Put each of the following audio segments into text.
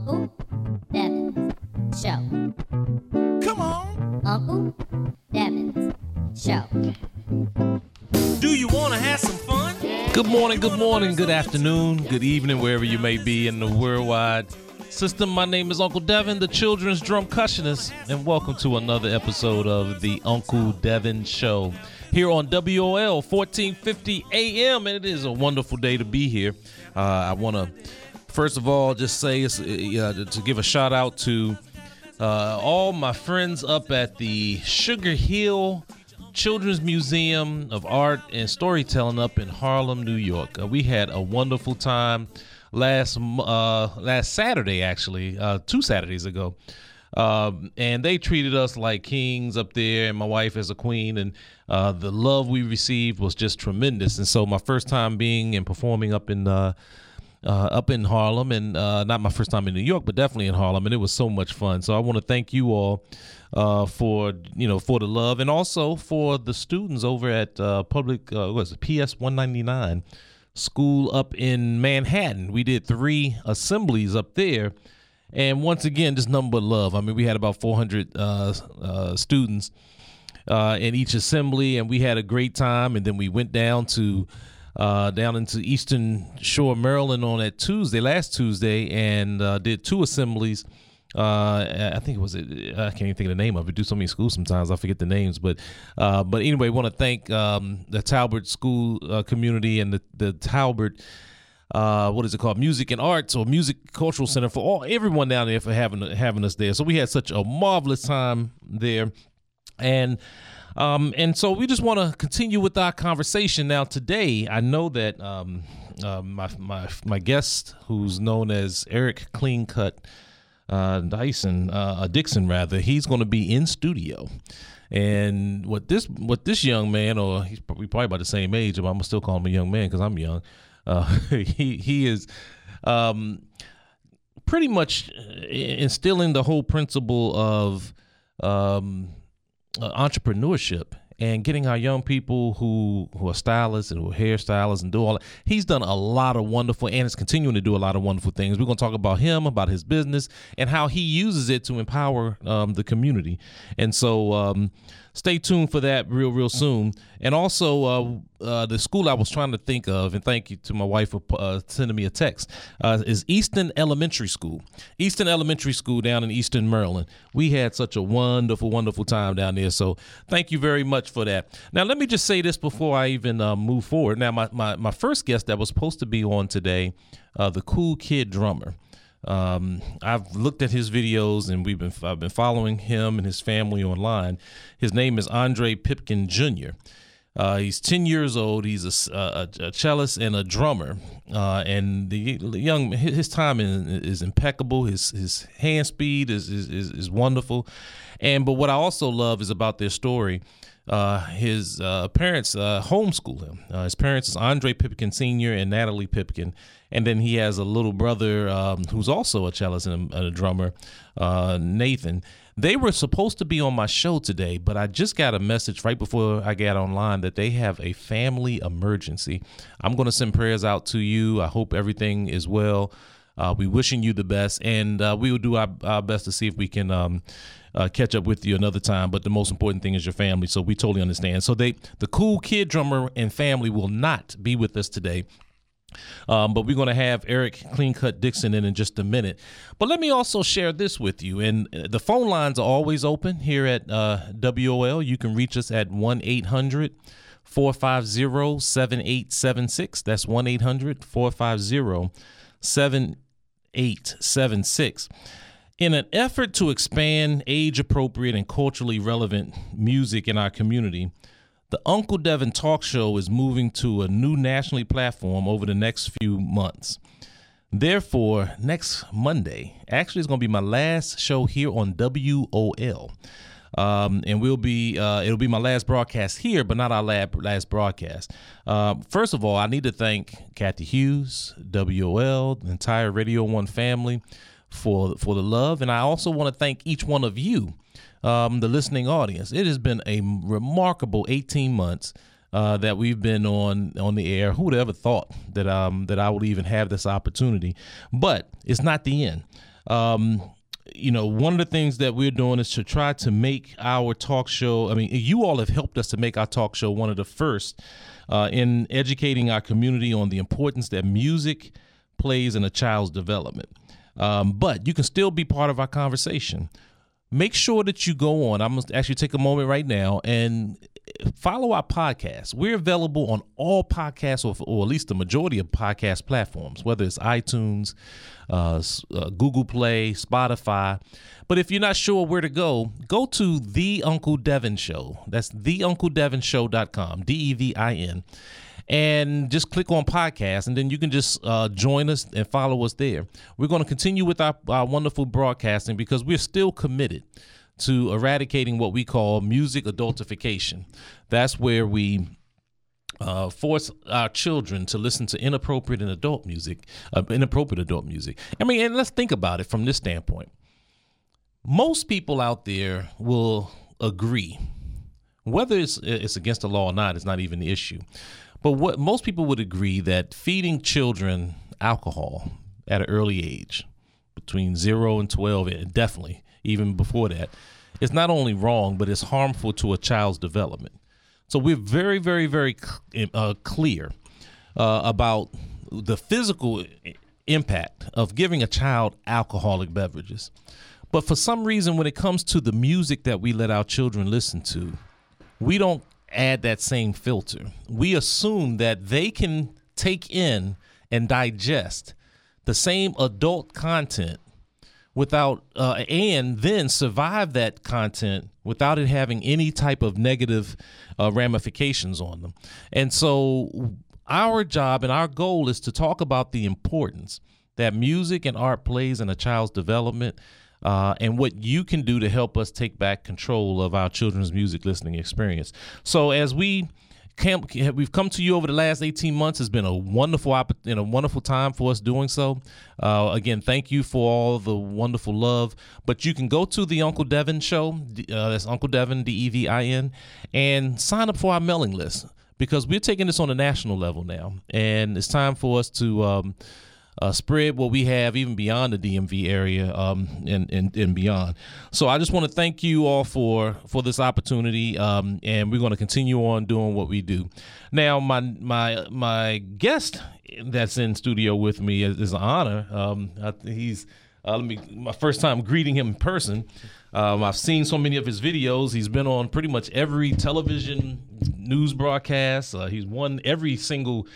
This is the Uncle Devin's Show. Come on. Uncle Devin's Show. Do you want to have some fun? Good morning, good morning, good afternoon, good evening, wherever you may be in the worldwide system. My name is Uncle Devin, the children's drum percussionist, and welcome to another episode of the Uncle Devin Show here on WOL 1450 AM. And it is a wonderful day to be here. Uh, I want to, first of all, just say uh, to give a shout out to uh, all my friends up at the Sugar Hill Children's Museum of Art and Storytelling up in Harlem, New York. Uh, we had a wonderful time last uh, last Saturday, actually, uh, two Saturdays ago. Um, and they treated us like kings up there, and my wife as a queen, and uh, the love we received was just tremendous. And so, my first time being and performing up in uh, uh, up in Harlem, and uh, not my first time in New York, but definitely in Harlem, and it was so much fun. So I want to thank you all uh, for you know for the love, and also for the students over at uh, public uh, was it PS one ninety nine school up in Manhattan. We did three assemblies up there, and once again, just number love. I mean, we had about four hundred uh, uh, students uh, in each assembly, and we had a great time. And then we went down to uh, down into Eastern Shore, Maryland, on that Tuesday, last Tuesday, and uh, did two assemblies. Uh, I think it was it. I can't even think of the name of it. Do so many schools sometimes I forget the names, but uh, but anyway, want to thank um, the Talbot school uh, community and the the Talbot. Uh, what is it called? Music and Arts or Music Cultural Center for all everyone down there for having having us there. So we had such a marvelous time there, and um, and so we just want to continue with our conversation now. Today, I know that um, uh, my my my guest, who's known as Eric Clean Cut uh, Dyson, uh, Dixon rather, he's going to be in studio. And what this what this young man, or he's probably, probably about the same age, but I'm gonna still call him a young man because I'm young. Uh, he he is um, pretty much instilling the whole principle of um, uh, entrepreneurship and getting our young people who who are stylists and who are hairstylists and do all that. He's done a lot of wonderful and is continuing to do a lot of wonderful things. We're going to talk about him, about his business, and how he uses it to empower um, the community. And so, um, stay tuned for that real real soon. And also, uh, uh, the school I was trying to think of, and thank you to my wife for uh, sending me a text, uh, is Easton Elementary School. Easton Elementary School down in Easton, Maryland. We had such a wonderful, wonderful time down there. So thank you very much for that. Now, let me just say this before I even uh, move forward. Now, my, my, my first guest that was supposed to be on today, uh, the Cool Kid Drummer. Um, I've looked at his videos and we've been I've been following him and his family online. His name is Andre Pipkin Jr. Uh, he's 10 years old. He's a, a, a cellist and a drummer. Uh, and the, young his time is, is, impeccable. His his hand speed is, is is wonderful. And but what I also love is about their story. Uh, his uh, parents uh, homeschool him. Uh, his parents is Andre Pipkin Sr. and Natalie Pipkin. And then he has a little brother um, who's also a cellist and a, drummer, uh, Nathan. They were supposed to be on my show today, but I just got a message right before I got online that they have a family emergency. I'm going to send prayers out to you. I hope everything is well. Uh, we wishing you the best, and we will do our, our, best to see if we can um, uh, catch up with you another time. But the most important thing is your family, so we totally understand. So they, the cool kid drummer and family, will not be with us today. Um, but we're going to have Eric Clean Cut Dixon in in just a minute. But let me also share this with you. And uh, the phone lines are always open here at uh, WOL. You can reach us at 1 800 450 7876. That's 1 800 450 7876. In an effort to expand age appropriate and culturally relevant music in our community, the Uncle Devin Talk Show is moving to a new nationally platform over the next few months. Therefore, next Monday, actually, it's going to be my last show here on WOL. Um, and we'll be uh, it'll be my last broadcast here, but not our lab, last broadcast. Uh, first of all, I need to thank Cathy Hughes, WOL, the entire Radio One family for for the love, and I also want to thank each one of you um, the listening audience. It has been a remarkable 18 months. uh, that we've been on on the air. Who would ever thought that um that I would even have this opportunity? But it's not the end. Um, you know, one of the things that we're doing is to try to make our talk show. I mean, you all have helped us to make our talk show one of the first uh, in educating our community on the importance that music plays in a child's development. Um, but you can still be part of our conversation. Make sure that you go on. I'm going to actually take a moment right now and follow our podcast. We're available on all podcasts, or, or at least the majority of podcast platforms, whether it's iTunes, uh, uh, Google Play, Spotify. But if you're not sure where to go, go to The Uncle Devin Show. That's theuncledevinshow.com, D E V I N. And just click on podcast, and then you can just uh, join us and follow us there. We're going to continue with our, our wonderful broadcasting because we're still committed to eradicating what we call music adultification. That's where we uh, force our children to listen to inappropriate and adult music, uh, inappropriate adult music. I mean, and let's think about it from this standpoint. Most people out there will agree, whether it's it's against the law or not, is not even the issue. But what most people would agree that feeding children alcohol at an early age, between zero and twelve, and definitely even before that, is not only wrong, but it's harmful to a child's development. So we're very, very, very uh, clear uh, about the physical impact of giving a child alcoholic beverages. But for some reason, when it comes to the music that we let our children listen to, we don't add that same filter. We assume that they can take in and digest the same adult content without uh, and then survive that content without it having any type of negative uh, ramifications on them and so our job and our goal is to talk about the importance that music and art plays in a child's development uh, and what you can do to help us take back control of our children's music listening experience. So as we camp we've come to you over the last 18 months. It's been a wonderful and a wonderful time for us doing so. Uh, again thank you for all the wonderful love. But you can go to the uncle devin show uh, that's uncle devin d-e-v-i-n and sign up for our mailing list because we're taking this on a national level now. And it's time for us to um, uh, spread what we have even beyond the DMV area um, and, and and beyond. So I just want to thank you all for for this opportunity, um, and we're going to continue on doing what we do. Now, my my my guest that's in studio with me is, is an honor. Um, I, he's uh, let me my first time greeting him in person. Um, I've seen so many of his videos. He's been on pretty much every television news broadcast. Uh, he's won every single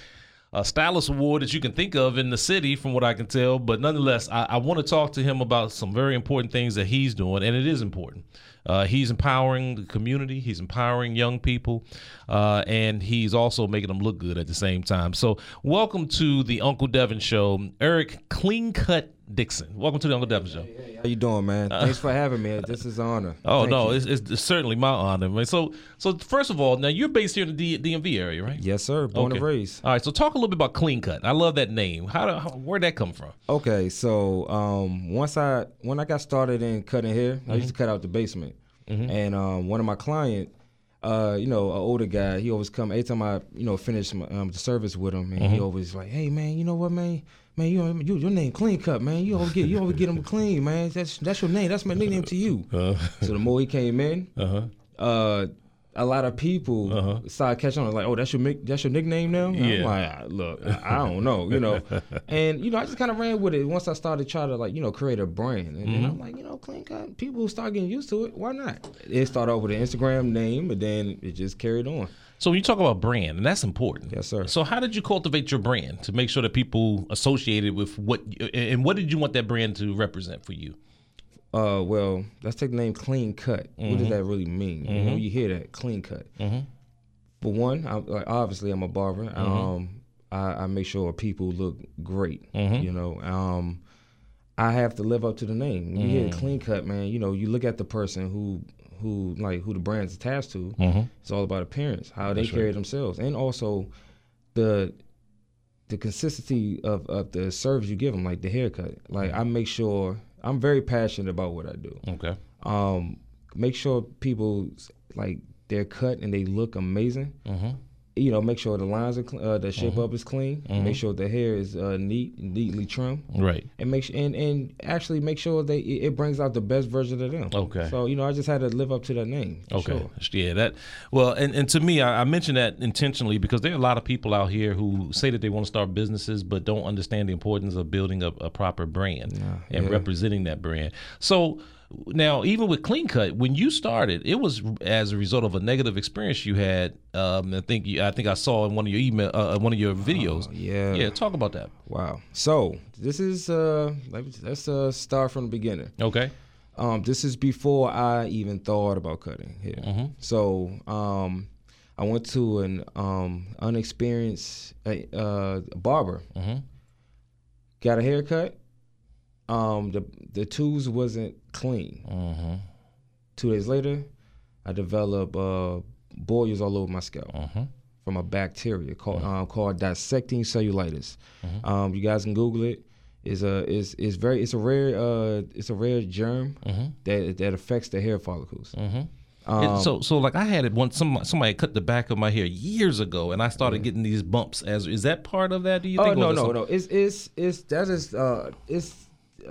uh, stylist award that you can think of in the city, from what I can tell. But nonetheless, I, I want to talk to him about some very important things that he's doing, and it is important. Uh, he's empowering the community. He's empowering young people, uh, and he's also making them look good at the same time. So, welcome to the Uncle Devin Show, Eric Clean Cut Dixon. Welcome to the Uncle Devin Show. How you doing, man? Thanks for having me. This is an honor. Oh Thank no, it's, it's, certainly my honor. Man. So, so first of all, now you're based here in the DMV area, right? yes, sir. Born Okay. and raised. All right, so talk a little bit about Clean Cut. I love that name. How, do, how where'd that come from? Okay, so um, once I when I got started in cutting hair, I Mm-hmm. used to cut out the basement, and um, one of my client, uh, you know, an older guy, he always come every time I you know finish my, um, the service with him, and Mm-hmm. he always like, hey man, you know what, man. Man, you, you your name clean cut, man. You always get you always get him clean, man. That's that's your name. That's my nickname to you. Uh, So the more he came in, uh-huh. uh, a lot of people Uh-huh. started catching on like, oh, that's your that's your nickname now. And Yeah. I'm like, "Ah, look, I I don't know, you know, and you know, I just kind of ran with it. Once I started trying to like, you know, create a brand, and Mm-hmm. then I'm like, you know, clean cut. People start getting used to it. Why not? It started off with an Instagram name, but then it just carried on. So when you talk about brand, and that's important. Yes, sir. So how did you cultivate your brand to make sure that people associated with what, and what did you want that brand to represent for you? Uh, well, let's take the name Clean Cut. What Mm-hmm. does that really mean? You know, you hear that Clean Cut. For one, I, like obviously I'm a barber. Mm-hmm. Um, I, I make sure people look great. Mm-hmm. You know, um, I have to live up to the name. You Mm. hear Clean Cut, man. You know, you look at the person who who like who the brand's attached to. Mm-hmm. It's all about appearance, how they carry themselves, and also the the consistency of, of the service you give them, like the haircut. Like I make sure I'm very passionate about what I do. Okay. Um, make sure people like they're cut and they look amazing. Mm-hmm. You know, make sure the lines are cl- uh, the shape Mm-hmm. up is clean. Make sure the hair is uh, neat, neatly trimmed, Right. and make sure and, and actually make sure that it brings out the best version of them. Okay. So you know, I just had to live up to that name. Okay. Sure. Yeah, that well, and, and to me, I, I mention that intentionally because there are a lot of people out here who say that they want to start businesses but don't understand the importance of building a, a proper brand and yeah. representing that brand. So now, even with Clean Cut, when you started, it was as a result of a negative experience you had. Um, I think you, I think I saw in one of your email, uh, one of your videos. Oh, yeah. yeah. Talk about that. Wow. So this is uh, let's uh start from the beginning. Okay. Um, this is before I even thought about cutting hair. So um, I went to an um, unexperienced uh, uh, barber. Got a haircut. Um, the the tools wasn't clean. Two days later, I developed uh, boils all over my scalp from a bacteria called um, called dissecting cellulitis. Um, you guys can Google it. It's a is is very it's a rare uh it's a rare germ that that affects the hair follicles. It- Um, so so like I had it once. Some somebody cut the back of my hair years ago, and I started getting these bumps. As is that part of that? Do you Oh think? or no no some- no! It's it's it's that is uh it's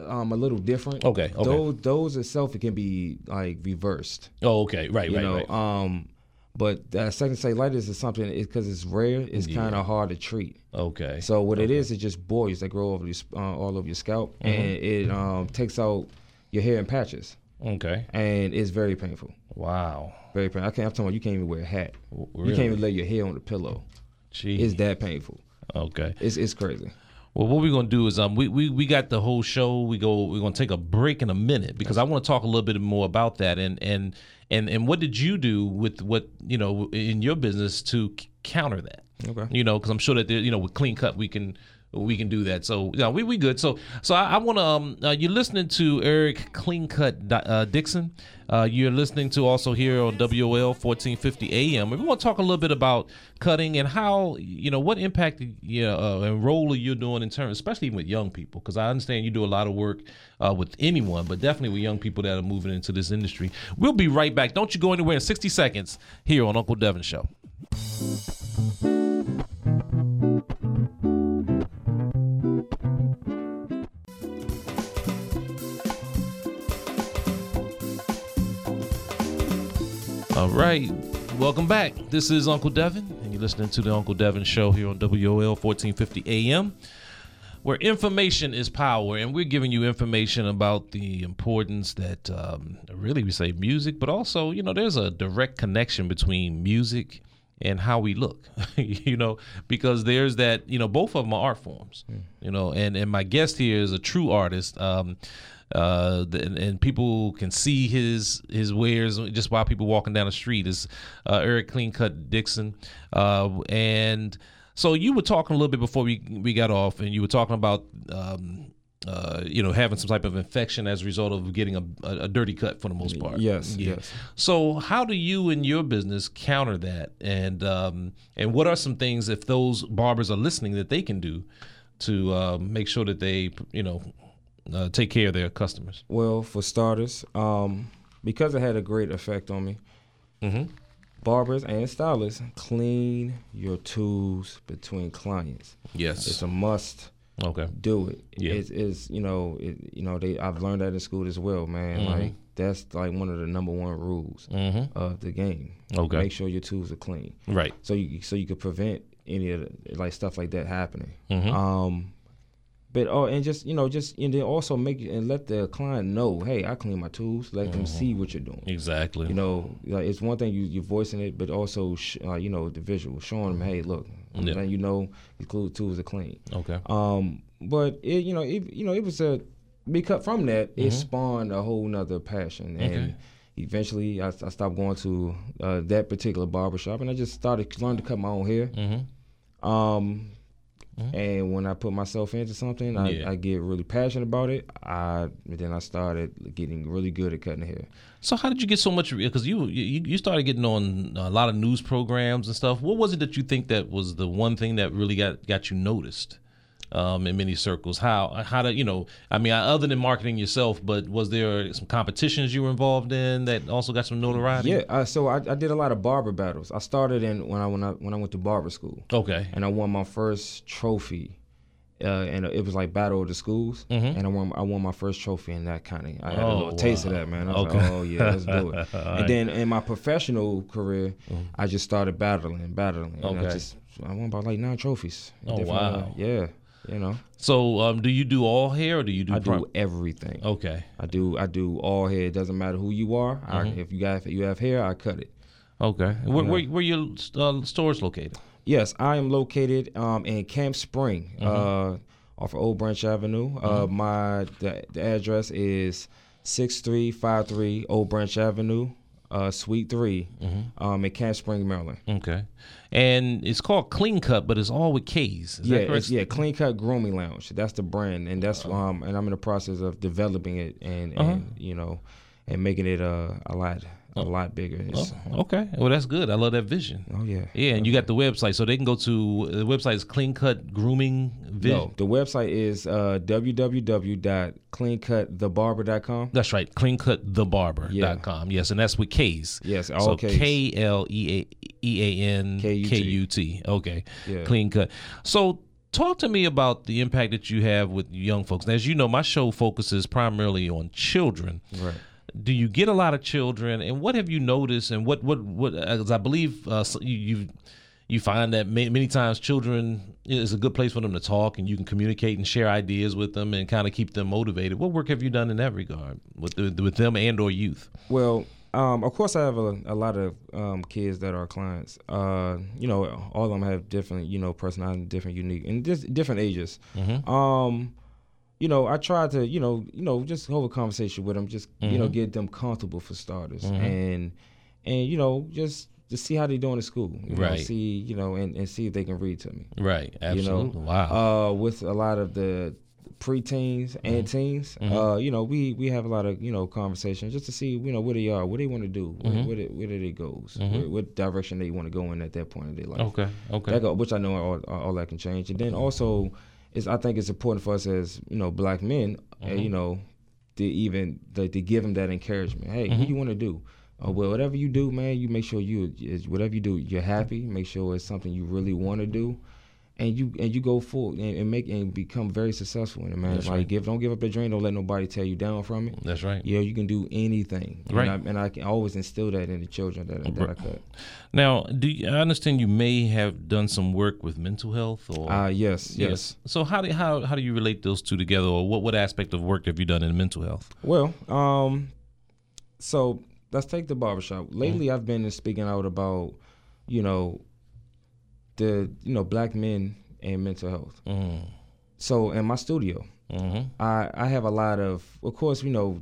um a little different. Okay, okay. Those those itself it can be like reversed. Oh, okay, right, You right, know. right. Um, but dissecting cellulitis is something because it's rare. It's kind of hard to treat. Okay. So what it is, it's just boils that grow over your, uh, all over your scalp, Mm-hmm. and it um takes out your hair in patches, okay. and it's very painful. Wow. Very painful. I can't. I'm telling you, you can't even wear a hat. You can't even lay your hair on the pillow. Gee. It's that painful. okay. It's it's crazy. Well, what we're gonna do is um we, we we got the whole show. We go we're gonna take a break in a minute because I want to talk a little bit more about that and and and and what did you do with what you know in your business to counter that? Okay. You know, because I'm sure that there, you know with clean cut we can we can do that. So yeah, we we good. So so I, I want to um uh, you're listening to Eric Clean Cut uh, Dixon. Uh, you're listening to also here on WOL 1450 AM. We want to talk a little bit about cutting and how you know what impact you know, uh, and role you're doing in terms, especially with young people, because I understand you do a lot of work uh, with anyone, but definitely with young people that are moving into this industry. We'll be right back. Don't you go anywhere in 60 seconds here on Uncle Devin Show. All right. Welcome back. This is Uncle Devin, and you're listening to the Uncle Devin Show here on WOL 1450 AM, where information is power. And we're giving you information about the importance that um, really we say music, but also, you know, there's a direct connection between music and how we look, you know, because there's that, you know, both of them are art forms, you know, and, and my guest here is a true artist. Um, uh, the, and, and people can see his his wares just while people walking down the street. Is uh, Eric Clean Cut Dixon, uh, and so you were talking a little bit before we we got off, and you were talking about. Um, uh, you know, having some type of infection as a result of getting a, a, a dirty cut for the most part. Yes, yes. So, how do you in your business counter that, and um, and what are some things if those barbers are listening that they can do to uh, make sure that they, you know, uh, take care of their customers? Well, for starters, um, because it had a great effect on me, Mm-hmm. barbers and stylists clean your tools between clients. Yes, it's a must. Okay. Do it. Yeah. It's, it's you know it, you know they I've learned that in school as well, man. Mm-hmm. Like that's like one of the number one rules of the game. Okay. Make sure your tools are clean. Right. so you so you could prevent any of the, like stuff like that happening. Mm-hmm. Um, but oh, and just you know, just and then also make and let the client know, hey, I clean my tools. Let them see what you're doing. Exactly. You know, like it's one thing you you voicing it, but also sh- uh, you know the visual, showing them, hey, look, Yeah. then you know the tools are clean. Okay. Um, but it you know it you know it was a because from that it spawned a whole nother passion and. Okay. Eventually, I, I stopped going to uh, that particular barbershop, and I just started learning to cut my own hair. Mm-hmm. Um, Mm-hmm. and when I put myself into something, I, Yeah. I get really passionate about it. I then I started getting really good at cutting hair. So, how did you get so much? Because you, you you started getting on a lot of news programs and stuff. What was it that you think that was the one thing that really got got you noticed? Um, in many circles. How how to you know? I mean, other than marketing yourself, but was there some competitions you were involved in that also got some notoriety? Yeah, uh, so I, I did a lot of barber battles. I started in when I when I when I went to barber school, Okay. and I won my first trophy. Uh, and it was like battle of the schools, and I won I won my first trophy, in that kind of I had a Mm-hmm. Oh, little taste of that, man. I was Okay. like, oh yeah, let's do it. right. and then in my professional career, I just started battling, battling, and Okay. I just I won about like nine trophies. Oh, uh, wow. yeah, you know, So, um, do you do all hair or do you do? I do everything. Okay. I do I do all hair. It doesn't matter who you are. Mm-hmm. if you got if you have hair, I cut it. Okay. Where, where, where your uh, stores located? Yes, I am located um, in Camp Spring, Mm-hmm. uh, off of Old Branch Avenue. Uh, my the, the address is six three five three Old Branch Avenue, uh, Suite 3 Mm-hmm. um, in Camp Spring, Maryland. Okay. And it's called Clean Cut, but it's all with K's. Is yeah, it's, yeah, Klean Kut Grooming Lounge. That's the brand, and that's um, and I'm in the process of developing it and, Uh-huh. and you know, and making it uh, a lot a lot bigger. It's, Okay. Well, that's good. I love that vision. oh yeah. Yeah, and you got the website, so they can go to the website is Clean Cut Grooming Vision. No, the website is uh, www.kleankutthebarber.com. That's right, kleankutthebarber.com. Yes, and that's with K's. Yes, all so Ks. K L E A E A N K. U T. Okay. Yeah. Clean cut. So talk to me about the impact that you have with young folks. As you know, my show focuses primarily on children. Right. Do you get a lot of children, and what have you noticed? And what what what? As I believe uh, you you you find that many, many times children is a good place for them to talk, and you can communicate and share ideas with them, and kind of keep them motivated. What work have you done in that regard with with them and or youth? Well, um, of course, I have a, a lot of um, kids that are clients. Uh, you know, all of them have different, you know, personality, different, unique, and just different ages. Um, you know, I try to, you know, you know, just hold a conversation with them, just you know, get them comfortable for starters, and and you know, just to see how they doing at school, you know, Right. see, you know, and, and see if they can read to me. Right. You Absolutely. know, wow. Uh, with a lot of the preteens and teens, uh, you know, we we have a lot of you know conversations just to see you know where they are, what they want to do, where, where, they, where they goes, where, what direction they want to go in at that point in their life. okay. Okay. That go, which I know all, all that can change, and then also, is I think it's important for us as you know black men, uh, you know, to even to, to give them that encouragement. Hey, what do you want to do? Uh, well, whatever you do, man, you make sure you whatever you do, you're happy. Make sure it's something you really want to do, and you and you go full and, and make and become very successful in it, man. That's like right. give don't give up the dream. Don't let nobody tear you down from it. That's right. Yeah, you can do anything. Right. And I, and I can always instill that in the children that, I- that I cut. Now, do you, I understand you may have done some work with mental health or Uh, yes, yes. So how do how how do you relate those two together, or what what aspect of work have you done in mental health? Well, um, so let's take the barbershop. Lately, I've been speaking out about, you know, the you know black men and mental health. Mm. So in my studio, Mm-hmm. I I have a lot of, of course, you know,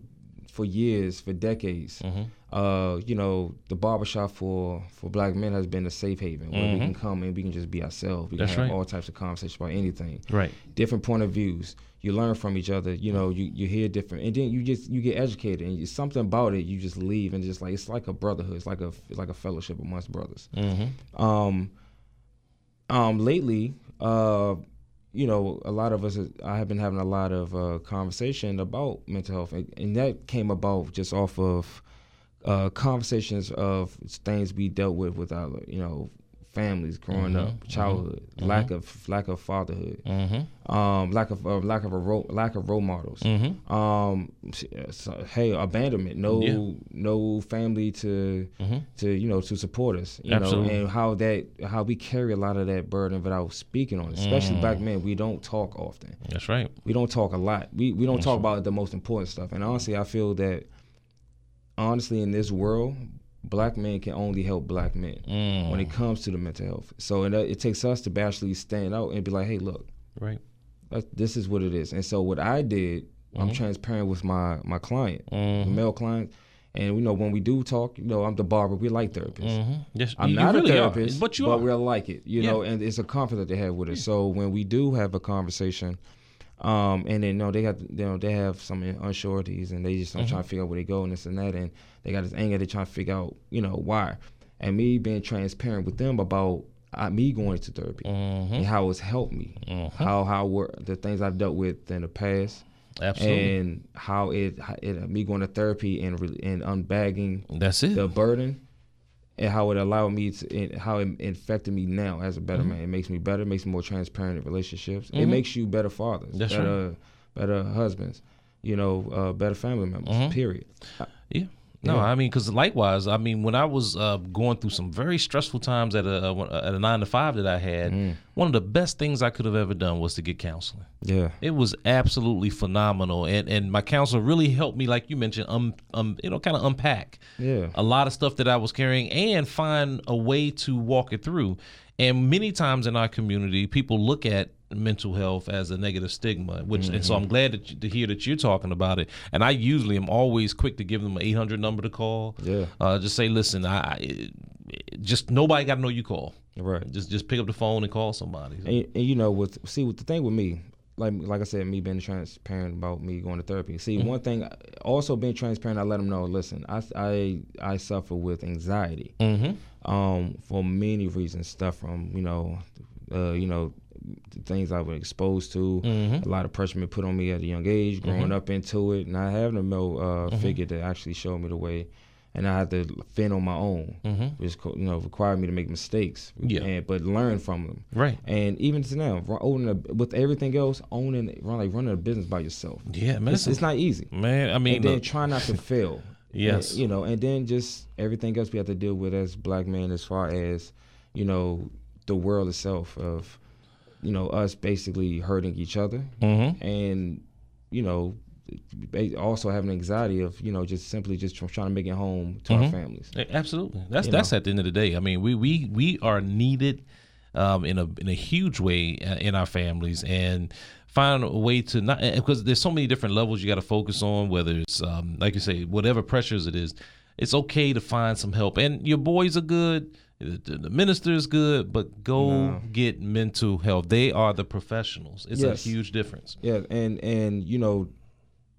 for years, for decades. Mm-hmm. Uh, you know, the barbershop for for black men has been a safe haven where we can come and we can just be ourselves. We Mm-hmm. That's can have right. all types of conversations about anything Right. different point of views. You learn from each other. You know, you, you hear different, and then you just you get educated, and you, something about it. You just leave, and just like it's like a brotherhood. It's like a it's like a fellowship amongst brothers. Mm-hmm. Um, um, lately, uh, you know, a lot of us. I have been having a lot of uh, conversation about mental health, and, and that came about just off of uh, conversations of things we dealt with with our, you know, families growing up, childhood, lack of lack of fatherhood, Mm-hmm. um, lack of uh, lack of a role, lack of role models. Mm-hmm. Um, so, hey, abandonment, no Yeah. Mm-hmm. no family to to you know to support us, you Absolutely. know, and how that how we carry a lot of that burden without speaking on it. Especially Mm. black men, we don't talk often. That's right. We don't talk a lot. We we don't talk about the most important stuff. And honestly, I feel that honestly in this world, black men can only help black men Mm. when it comes to the mental health. So it, it takes us to actually stand out and be like, hey, look, Right. that's, this is what it is. And so what I did, I'm transparent with my my client, the male client, and you know when we do talk, you know I'm the barber. We like therapists. Mm-hmm. Yes. I'm not really a are. therapist, but you but are. we're like it, you Yeah. know, and it's a comfort that they have with it. So when we do have a conversation, um, and then you know they got you know they have some unsureties and they just Mm-hmm. I'm trying to figure out where they go and this and that, and they got this anger. They trying to figure out you know why, and me being transparent with them about I, me going to therapy Mm-hmm. and how it's helped me, how how were the things I've dealt with in the past, Absolutely. and how it, it me going to therapy and re- and unbagging That's it. the burden, and how it allowed me to, and how it infected me now as a Mm-hmm. better man. It makes me better, it makes me more transparent in relationships. It makes you better fathers, That's better better husbands, you know, uh, better family members. Mm-hmm. Period. Yeah. No, Yeah. I mean, because likewise, I mean, when I was uh, going through some very stressful times at a at a nine to five that I had, Mm. one of the best things I could have ever done was to get counseling. Yeah. It was absolutely phenomenal, and and my counselor really helped me, like you mentioned, um, um, you know, kind of unpack Yeah. a lot of stuff that I was carrying and find a way to walk it through. And many times in our community, people look at mental health as a negative stigma, which and so I'm glad that you, to hear that you're talking about it. And I usually am always quick to give them an 800 number to call. Yeah. Uh, just say, listen, I, I just nobody got to know you call. Right. Just just pick up the phone and call somebody. And, and you know, with see, with the thing with me, like like I said, me being transparent about me going to therapy. See, Mm-hmm. one thing, also being transparent, I let them know. Listen, I I I suffer with anxiety, Mm-hmm. um, for many reasons. Stuff from you know, uh, you know, the things I was exposed to. Mm-hmm. A lot of pressure been put on me at a young age, growing up into it, I having a male uh, Mm-hmm. figure that actually showed me the way. And I had to fend on my own, which you know required me to make mistakes, Mm-hmm. Yeah. and, but learn from them. Right. And even to now, owning a, with everything else, owning run like running a business by yourself. Yeah, man. It's, it's not easy. man, I mean, And then look, try not to fail. Yes. And, you know, and then just everything else we have to deal with as black men, as far as you know, the world itself of, you know, us basically hurting each other, Mhm. and you know, also having anxiety of you know just simply just trying to make it home to Mm-hmm. our families. Absolutely. That's You that's at the end of the day. I mean, we we we are needed um, in a in a huge way uh, in our families and find a way to not because there's so many different levels you got to focus on. Whether it's um, like you say, whatever pressures it is, it's okay to find some help. And your boys are good. The, the minister is good, but go get mental health. They are the professionals. It's Yes. a huge difference. Yeah, and and you know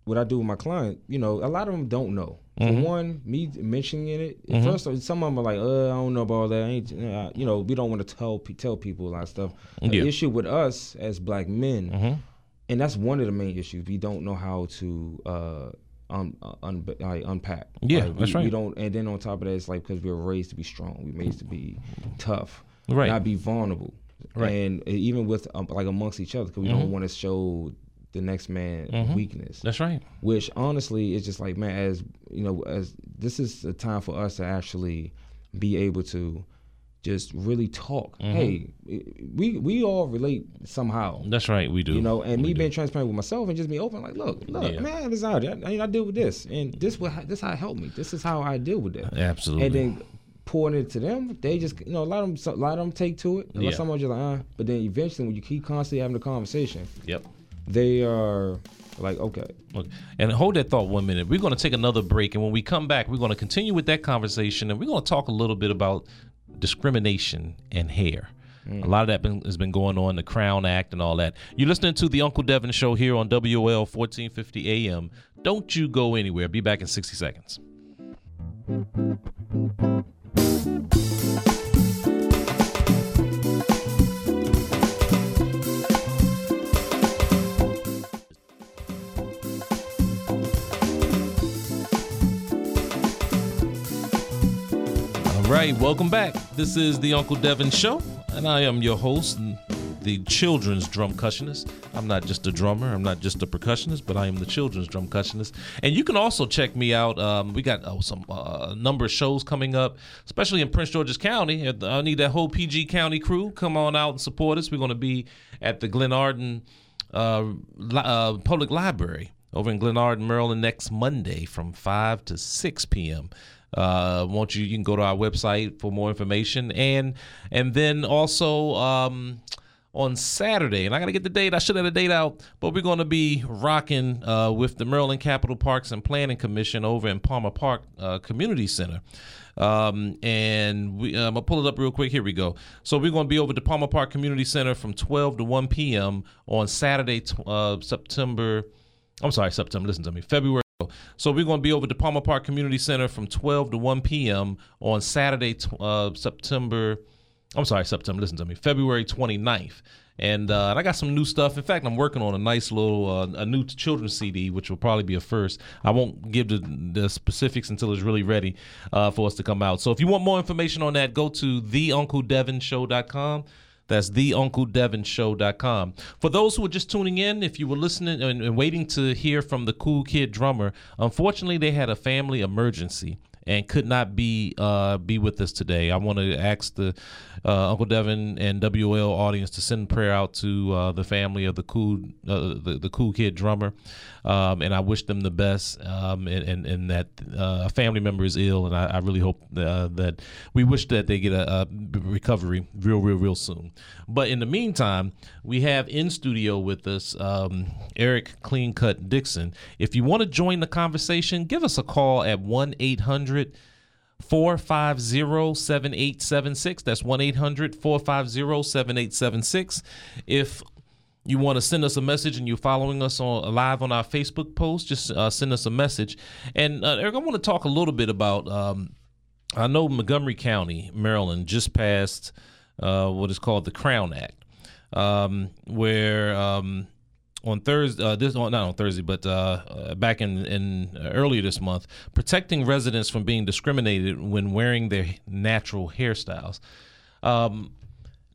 what I do with my client, you know, a lot of them don't know. For one, me mentioning it, at first some of them are like, "Uh, I don't know about that." I ain't, uh, you know, we don't want to tell tell people a lot of stuff. The Yeah. issue with us as black men, and that's one of the main issues. We don't know how to uh, un, uh, un, like unpack. Yeah, Like, that's we, We right. don't, and then on top of that, it's like because we were raised to be strong. We raised to be tough, Right. Not be vulnerable, Right. And even with um, like amongst each other, because we don't mm-hmm. want to show the next man mm-hmm. weakness That's right. which honestly is just like man as you know as this is a time for us to actually be able to just really talk Mm-hmm. hey we we all relate somehow That's right. We do. you know and me being transparent with myself and just be open like look look Yeah. man this is out I, I deal with this and this what this how it helped me this is how I deal with that Absolutely. and then pouring it to them they just you know a lot of them a lot of them take to it Yeah. some are just like uh but then eventually when you keep constantly having the conversation yep. they are like okay Look, and hold that thought one minute. We're going to take another break, and when we come back, we're going to continue with that conversation, and we're going to talk a little bit about discrimination and hair. A mm. lot of that been, has been going on, the Crown Act and all that. You're listening to the Uncle Devin Show here on WOL 1450 AM. Don't you go anywhere. Be back in 60 seconds. Right, welcome back. This is the Uncle Devin Show, and I am your host, the children's drum percussionist. I'm not just a drummer, I'm not just a percussionist, but I am the children's drum percussionist. And you can also check me out. Um, we got oh, some uh, number of shows coming up, especially in Prince George's County. I need that whole PG County crew. Come on out and support us. We're going to be at the Glenarden uh, li- uh, Public Library over in Glenarden, Maryland, next Monday from 5 to 6 p.m. Uh, won't you? You can go to our website for more information, and and then also um, on Saturday, and I got to get the date. I should have the date out, but we're to be rocking uh, with the Maryland Capital Parks and Planning Commission over in Palmer Park uh, Community Center. Um, and we, um, I'll pull it up real quick. Here we go. So we're to be over at the Palmer Park Community Center from 12 to 1 p.m. on Saturday, uh, September. I'm sorry, September. Listen to me. February. So we're going to be over at the Palmer Park Community Center from 12 to 1 p.m. on Saturday, uh, September. I'm sorry, September. Listen to me. February 29th. And, uh, and I got some new stuff. In fact, I'm working on a nice little uh, a new children's CD, which will probably be a first. I won't give the, the specifics until it's really ready uh, for us to come out. So if you want more information on that, go to theuncledevinshow.com. That's theuncledevinshow.com. For those who are just tuning in, if you were listening and waiting to hear from the cool kid drummer, unfortunately they had a family emergency and could not be uh, be with us today. I want to ask the uh, Uncle Devin and WL audience to send prayer out to uh, the family of the cool uh, the, the cool kid drummer, um, and I wish them the best. Um, and, and, and that uh, a family member is ill, and I, I really hope uh, that we wish that they get a, a recovery real, real, real soon. But in the meantime, we have in studio with us um, Eric Clean Cut Dixon. If you want to join the conversation, give us a call at one eight hundred. 450 7876. That's 1 800 450 7876. If you want to send us a message and you're following us on live on our Facebook post, just uh, send us a message. And uh, Eric, I want to talk a little bit about. Um, I know Montgomery County, Maryland, just passed uh, what is called the Crown Act, um, where um, on Thursday, uh, this not on Thursday, but uh, uh, back in, in uh, earlier this month, protecting residents from being discriminated when wearing their natural hairstyles. Um,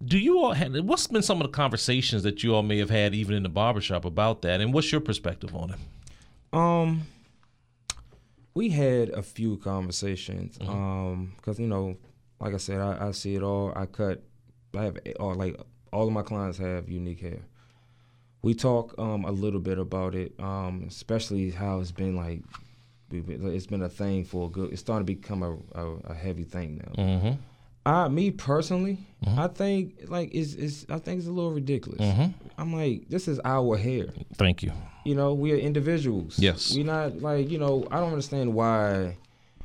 do you all have, what's been some of the conversations that you all may have had even in the barbershop about that, and what's your perspective on it? Um, we had a few conversations. Um, because you know, like I said, I, I see it all. I cut. I have all like all of my clients have unique hair. We talk um a little bit about it, um, especially how it's been like. It's been a thing for a good. It's starting to become a, a, a heavy thing now. Mm-hmm. I, me personally, I think like it's, it's I think it's a little ridiculous. I'm like, this is our hair. Thank you. You know, we are individuals. Yes. We're not like, you know, I don't understand why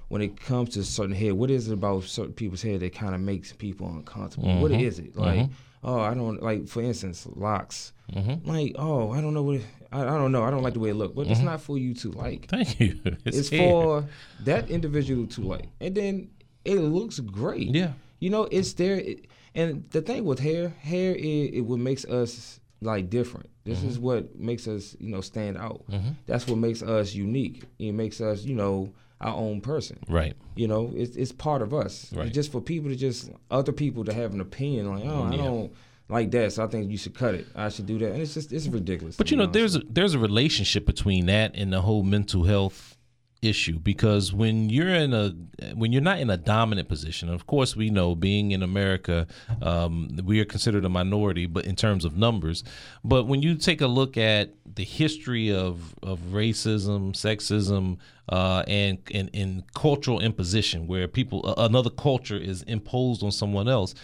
when it comes to certain hair, what is it about certain people's hair that kind of makes people uncomfortable? What is it? Like, oh, I don't like for instance, locks. Mm-hmm. Like, oh, I don't know what it, I, I don't know. I don't like the way it look. But it's mm-hmm. not for you to like. Thank you. It's hair. for that individual to like. And then it looks great. Yeah. You know, it's there. It, and the thing with hair, hair is it what makes us like different. This is mm-hmm. what makes us, you know, stand out. That's what makes us unique. It makes us, you know, our own person. right. You know, it's it's part of us. Right. It's just for people to just other people to have an opinion like, oh, I don't like that, so I think you should cut it. I should do that, and it's just it's ridiculous. But you know, there's a, there's a relationship between that and the whole mental health issue because when you're in a when you're not in a dominant position, of course we know being in America, um, we are considered a minority, but in terms of numbers. But when you take a look at the history of of racism, sexism, uh, and, and and cultural imposition, where people another culture is imposed on someone else,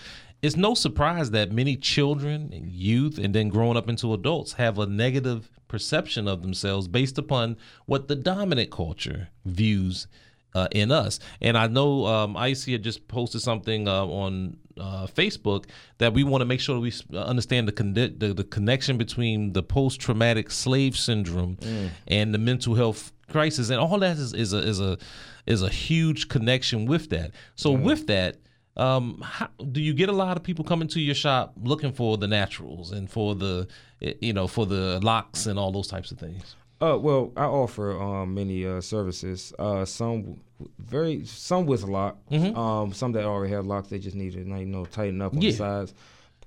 it's no surprise that many children and youth and then growing up into adults have a negative perception of themselves based upon what the dominant culture views uh, in us. And I know um, Icy had just posted something uh, on uh, Facebook that we want to make sure that we understand the, con- the the connection between the post traumatic slave syndrome and the mental health crisis, and all that is, is a is a is a huge connection with that. So with that. Um, how, do you get a lot of people coming to your shop looking for the naturals and for the, eh, you know, for the locks and all those types of things? Uh, well, I offer um, many uh, services. Uh, some very some with lock. Um, some that already have locks. They just need to you know tighten up on Yeah. the sides,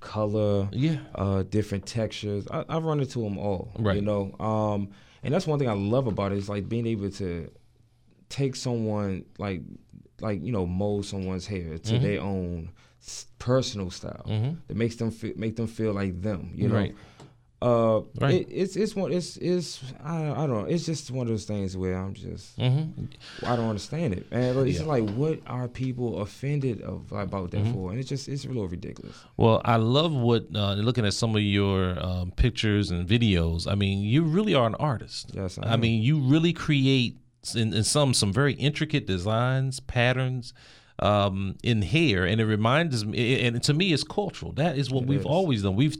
color, Yeah. uh, different textures. I, I run into them all. Right. You know. Um, and that's one thing I love about it is like being able to take someone like like you know mold someone's hair to Mm-hmm. their own personal style that makes them feel, make them feel like them. You know. Right. Uh, Right. it, it's it's one it's it's I, I don't know it's just one of those things where I'm just Mm-hmm. I don't understand it and it's Yeah. like what are people offended of about that Mm-hmm. for and it's just it's a little ridiculous. Well, I love what uh, looking at some of your um, pictures and videos. I mean, you really are an artist. Yes, I I mean, you really create in, in some some very intricate designs, patterns um, in hair, and it reminds me. And to me, it's cultural. That is what we've is. always done. We've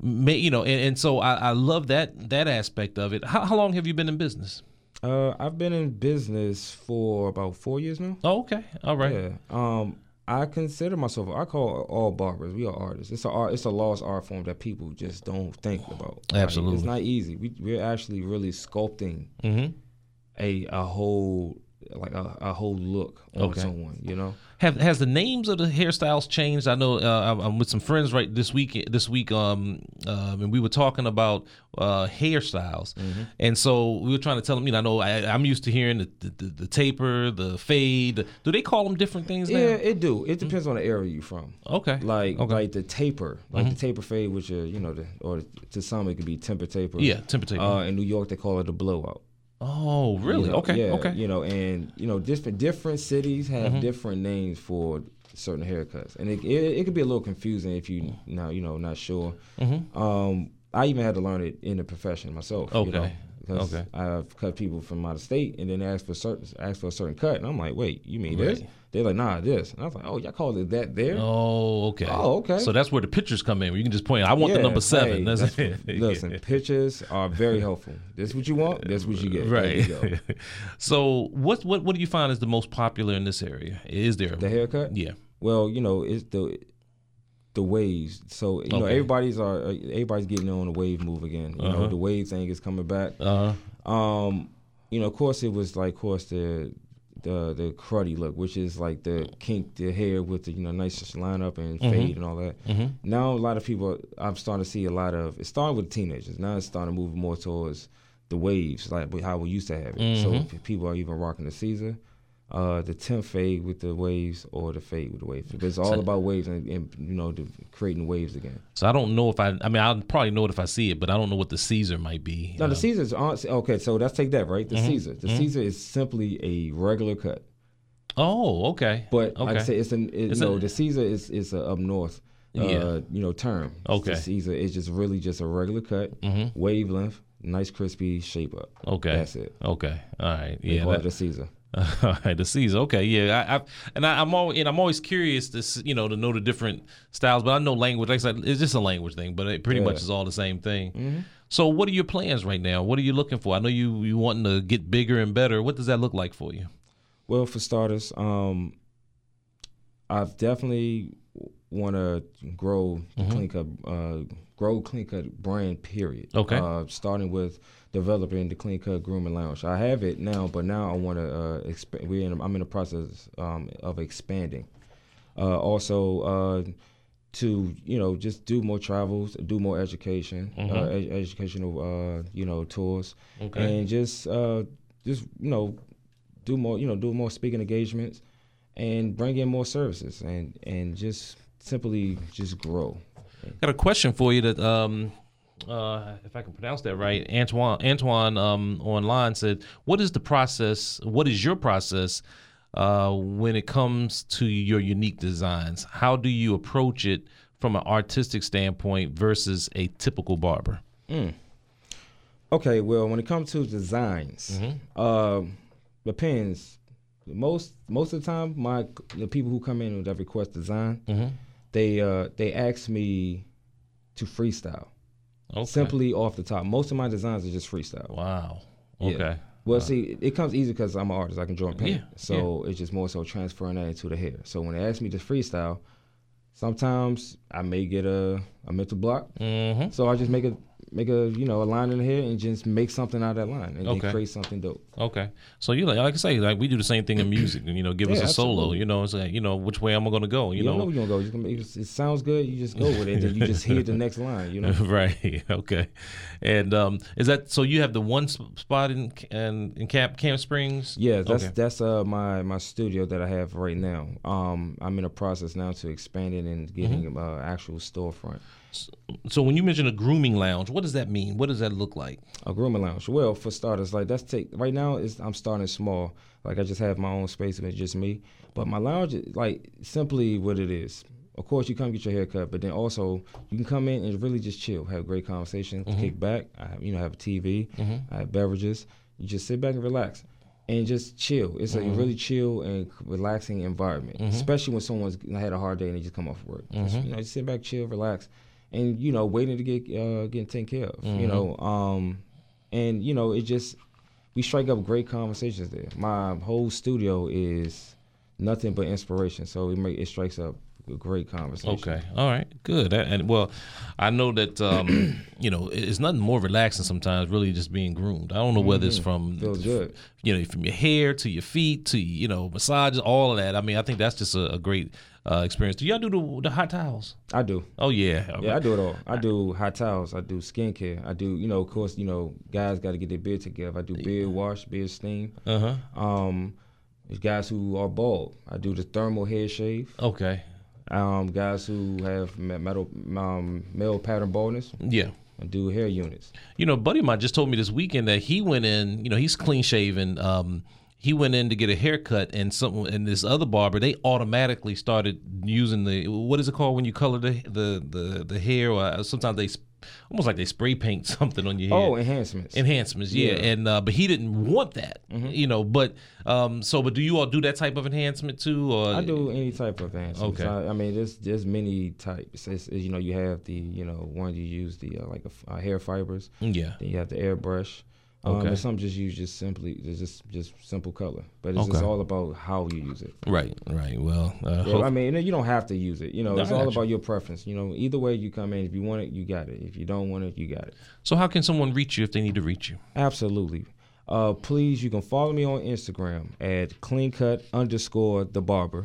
made, you know, and, and so I, I love that that aspect of it. How, how long have you been in business? Uh, I've been in business for about four years now. Oh, okay, all right. Yeah. Um, I consider myself. I call all barbers. We are artists. It's a art. It's a lost art form that people just don't think about. Like, Absolutely. it's not easy. We we're actually really sculpting Mm-hmm. A a whole like a, a whole look on Okay. someone. You know. Have has the names of the hairstyles changed? I know uh, I'm, with some friends right this week. This week, um, um, and we were talking about uh, hairstyles, Mm-hmm. and so we were trying to tell them. You know, I know I, I'm used to hearing the, the, the, the taper, the fade. Do they call them different things now? Yeah, it do. It depends on the area you're from. Okay. Like Okay. like the taper, like the taper fade, which are you know, the, or to some it could be temper taper. Yeah, temper taper. Uh, in New York, they call it a blowout. Oh, really? You know, okay. Yeah, okay. You know, and you know, different different cities have Mm-hmm. different names for certain haircuts, and it, it it could be a little confusing if you now you know not sure. Mm-hmm. Um, I even had to learn it in the profession myself. You know, Okay. because Okay. I've cut people from out of state and then asked for certain asked for a certain cut, and I'm like, wait, you mean this? They're like, nah, this. And I was like, oh, y'all call it that there? Oh, okay. Oh, okay. So that's where the pictures come in. Where you can just point. I want the number seven. hey, that's, that's it. what- listen, pictures are very helpful. This what you want. That's what you get. There Right. you go. so what what what do you find is the most popular in this area? Is there The haircut. Yeah. Well, you know, it's the the waves. So you know, everybody's are everybody's getting on the wave move again. You Uh-huh. know, the wave thing is coming back. Uh Um, you know, of course, it was like, of course, the the the cruddy look, which is like the kink the hair with the you know nice lineup and Mm-hmm. fade and all that. Now a lot of people, I'm starting to see a lot of. It started with teenagers. Now it's starting to move more towards the waves, like how we used to have it. So Mm-hmm. if people are even rocking the Caesar. Uh, the 10th fade with the waves or the fade with the waves. But it's all So- about waves and, and you know the, creating waves again. So I don't know if I. I mean, I'll probably know it if I see it, but I don't know what the Caesar might be. No, the Uh, Caesars aren't okay. So let's take that right. The Mm-hmm. Caesar, the Caesar is simply a regular cut. oh, okay. But okay. like I said, it's an it, It's no. a- the Caesar is is a up north. Uh, Yeah. you know, term. Okay. The Caesar is just really just a regular cut, Mhm. wavelength, nice crispy shape up. okay. That's it. Okay. All right. Yeah. that- the Caesar. Right, the Caesar. Okay, yeah, I, I and I, I'm always and I'm always curious to you know to know the different styles, but I know language. Like I said, it's just a language thing, but it pretty Yeah. much is all the same thing. So, what are your plans right now? What are you looking for? I know you you wanting to get bigger and better. What does that look like for you? Well, for starters, um, I've definitely want to grow the Mm-hmm. Klean Kut, uh, grow Klean Kut brand. Period. Okay. Uh, starting with developing the Klean Kut grooming lounge. I have it now, but now I want to uh, expand. We're in. I'm in the process um, of expanding. Uh, also, uh, to you know, just do more travels, do more education, uh, ed- educational, uh, you know, tours, Okay. and just uh, just you know, do more, you know, do more speaking engagements, and bring in more services, and and just simply just grow. Got a question for you that um uh if I can pronounce that right, Antoine Antoine um online said, "What is the process? What is your process uh when it comes to your unique designs? How do you approach it from an artistic standpoint versus a typical barber?" Okay, well, when it comes to designs, um, depends. Most most of the time, my the people who come in that request design, they uh, they ask me to freestyle Okay. simply off the top. Most of my designs are just freestyle. Wow. Yeah. Okay. Well, see, it comes easy because I'm an artist. I can draw and paint. Yeah, So it's just more so transferring that into the hair. So when they ask me to freestyle, sometimes I may get a, a mental block. Mhm. So I just make a make a you know a line in the hair and just make something out of that line and Okay. then create something dope. Okay, so you like, like I say, like we do the same thing in music. You know, give us Yeah, a solo. You know, it's like you know which way am I going to go? You, You, don't know know, where you're gonna go. You it sounds good. You just go with it. and you just hear the next line. You know. right? Okay, and um, is that so? You have the one spot in in, in Camp Camp Springs. Yeah, that's Okay. that's uh my my studio that I have right now. Um, I'm in a process now to expand it and getting Mm-hmm. uh, actual storefront. So when you mention a grooming lounge, what does that mean? What does that look like? A grooming lounge. Well, for starters, like that's take right now is I'm starting small. Like I just have my own space and it's just me. But my lounge is like simply what it is. Of course, you come get your hair cut, but then also you can come in and really just chill, have great conversation, mm-hmm. kick back. I have, you know have a TV, mm-hmm. I have beverages. You just sit back and relax. And just chill. It's a mm-hmm. really chill and relaxing environment, especially when someone's had a hard day and they just come off work. Just, you know, just sit back, chill, relax, and you know, waiting to get uh, getting taken care of. You know, um, and you know it just we strike up great conversations there my whole studio is nothing but inspiration. So it make it strikes up a great conversation. Okay. All right. Good. And, well, I know that um, you know it's nothing more relaxing sometimes. Really, just being groomed. I don't know whether it's from Mm-hmm. Feels good. you know from your hair to your feet to you know massages, all of that. I mean, I think that's just a, a great uh, experience. Do y'all do the, the hot towels? I do. Oh yeah. Yeah, I do it all. I do hot towels. I do skincare. I do, you know, of course, you know, guys got to get their beard together. I do beard wash, beard steam. Uh huh. Um, there's guys who are bald. I do the thermal hair shave. Okay. Um, guys who have metal um, male pattern baldness. Yeah. I do hair units. You know, a buddy of mine just told me this weekend that he went in. You know, he's clean shaven. Um, he went in to get a haircut, and some and this other barber they automatically started using the what is it called when you color the the the, the hair, or sometimes they almost like they spray paint something on your hair. Oh, enhancements. enhancements, yeah. Yeah. Mm-hmm. And uh, but he didn't want that, you know. But um, so, but do you all do that type of enhancement too, or I do any type of enhancements. Okay. I, I mean, there's there's many types. It's, you know, you have the you know one you use the uh, like a uh, hair fibers. Yeah. Then you have the airbrush. Um, Okay. And some just use just simply just just simple color, but it's just all about how you use it. Right, right. Well, uh, Yeah, I mean, you don't have to use it. You know, No, it's all got you. about your preference. You know, either way you come in, if you want it, you got it. If you don't want it, you got it. so how can someone reach you if they need to reach you? Absolutely. Uh, please, you can follow me on Instagram at kleankut underscore the barber.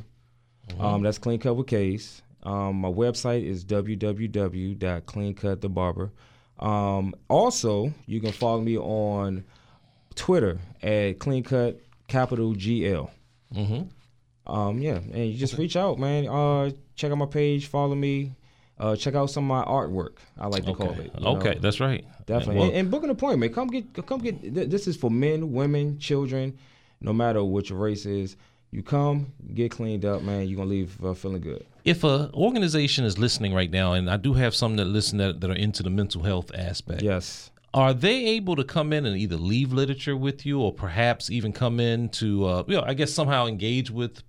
Um, that's Klean Kut with K's. Um, my website is www.kleankutthebarber. Um, also, you can follow me on Twitter at kleankut capital GL. Mm-hmm. Um, yeah, and you just reach out, man. Uh, check out my page, follow me. Uh, check out some of my artwork. I like to call Okay. it. you know. Okay, that's right. Definitely, Well, and, and book an appointment. Come get, come get. th- This is for men, women, children, no matter what your race is. You come, get cleaned up, man. You're gonna leave uh, feeling good. if a organization is listening right now, and I do have some that listen that, that are into the mental health aspect, Yes, are they able to come in and either leave literature with you, or perhaps even come in to, uh, you know, I guess somehow engage with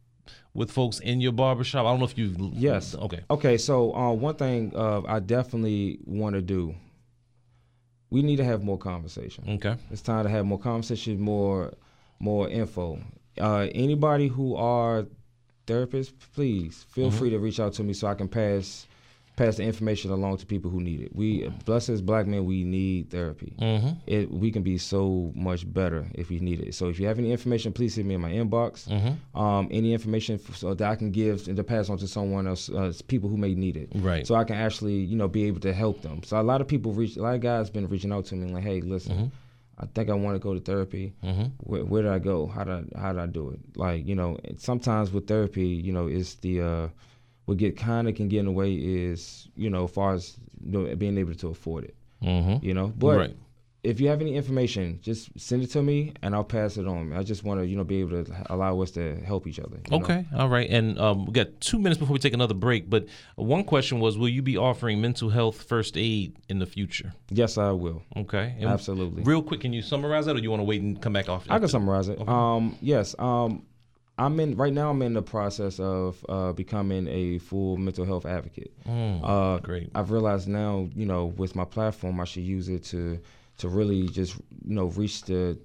with folks in your barbershop? I don't know if you. Yes. Okay. Okay, so uh, one thing uh, I definitely want to do. We need to have more conversation. Okay. It's time to have more conversation, more, more info. Uh, anybody who are therapists, please feel free to reach out to me so I can pass pass the information along to people who need it. We, bless as black men, we need therapy. Mm-hmm. It we can be so much better if we need it. So if you have any information, please hit me in my inbox. Mm-hmm. Um, any information f- so that I can give and to pass on to someone else, uh, people who may need it Right. so I can actually, you know, be able to help them. So a lot of people reach, a lot of guys been reaching out to me like, hey, listen, I think I want to go to therapy. Mm-hmm. Where, where did I go? How did I, how did I do it? Like, you know, sometimes with therapy, you know, it's the uh, what get kind of can get in the way is, you know, as far as you know, being able to afford it. Mm-hmm. You know, but Right. If you have any information, just send it to me and I'll pass it on. I just want to, you know, be able to allow us to help each other. you know? Okay, all right, and um, we got two minutes before we take another break. But one question was, will you be offering mental health first aid in the future? Yes, I will. Okay, And Absolutely. Real quick, can you summarize that, or do you want to wait and come back off? I can summarize it. Um, yes. Um, I'm in right now. I'm in the process of uh, becoming a full mental health advocate. uh, great. I've realized now, you know, with my platform, I should use it to to really just you know reach the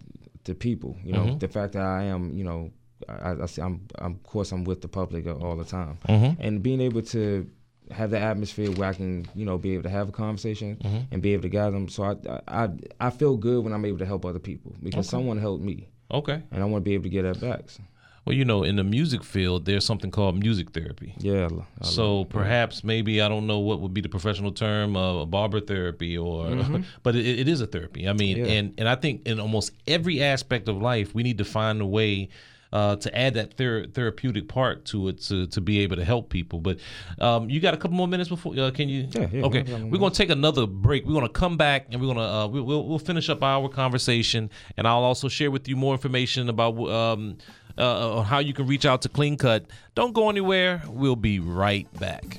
the people. You know, mm-hmm. the fact that I am, you know, I, I see I'm, I'm of course I'm with the public all the time, mm-hmm. and being able to have the atmosphere where I can, you know, be able to have a conversation mm-hmm. and be able to guide them. So I, I I feel good when I'm able to help other people because someone helped me Okay. and I want to be able to get that back. So, Well, you know, in the music field, there's something called music therapy. yeah. I- So perhaps maybe I don't know what would be the professional term of barber therapy or but it, it is a therapy. I mean Mm-hmm. Yeah. and and I think in almost every aspect of life we need to find a way uh, to add that ther- therapeutic part to it to, to be able to help people. But um, you got a couple more minutes before uh, can you? Yeah, yeah, Okay, no we're gonna take another break. We're gonna come back and we're gonna uh, we, we'll we'll finish up our conversation, and I'll also share with you more information about um, uh, on how you can reach out to Klean Kut. Don't go anywhere. We'll be right back.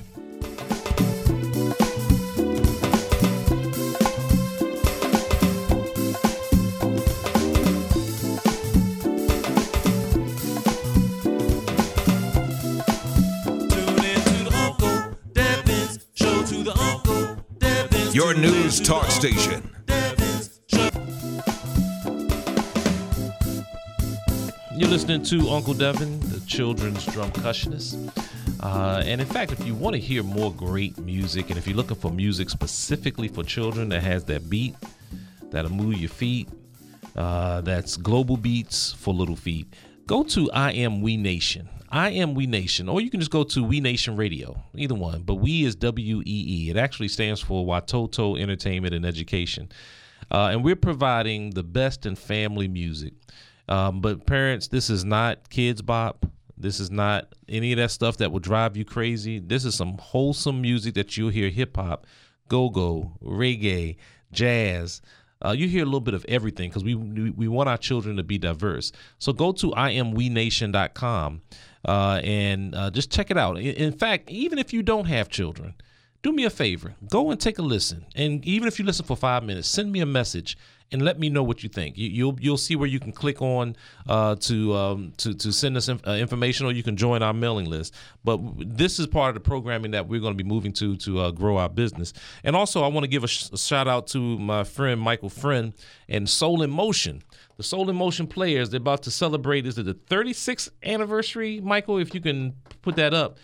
Your news talk station. You're listening to Uncle Devin, the children's drum percussionist. Uh, and in fact, if you want to hear more great music, and if you're looking for music specifically for children that has that beat, that'll move your feet, uh, that's global beats for little feet, go to I Am Wee Nation. I Am Wee Nation, or you can just go to Wee Nation Radio, either one. But Wee is W E E. It actually stands for Watoto Entertainment and Education. Uh, and we're providing the best in family music. Um, but parents, this is not Kidz Bop. This is not any of that stuff that will drive you crazy. This is some wholesome music that you'll hear hip hop, go go, reggae, jazz. Uh, you hear a little bit of everything because we, we want our children to be diverse. So go to imwenation.com uh, and uh, just check it out. In, in fact, even if you don't have children, do me a favor. Go and take a listen. And even if you listen for five minutes send me a message and let me know what you think. You, you'll you'll see where you can click on uh, to um, to to send us inf- uh, information or you can join our mailing list. But this is part of the programming that we're going to be moving to to uh, grow our business. And also I want to give a, sh- a shout out to my friend Michael Friend and Soul in Motion. The Soul in Motion players they're about to celebrate is it the 36th anniversary Michael? If you can put that up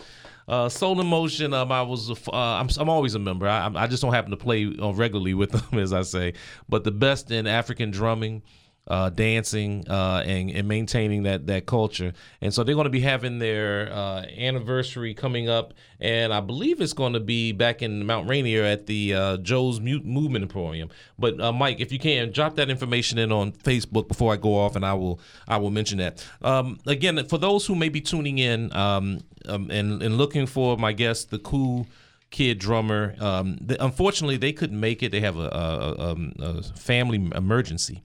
uh, Soul in Motion. Um, I was. Uh, I'm, I'm always a member. I, I just don't happen to play uh, regularly with them, as I say. But the best in African drumming. Uh, dancing uh, and, and maintaining that that culture, and so they're going to be having their uh, anniversary coming up, and I believe it's going to be back in Mount Rainier at the uh, Joe's Mu- Movement Emporium. But uh, Mike, if you can, drop that information in on Facebook before I go off, and I will I will mention that. Um, again, for those who may be tuning in, um, um, and, and looking for my guest, the cool kid drummer. Um, the, unfortunately, they couldn't make it. They have a, a, a, a family emergency.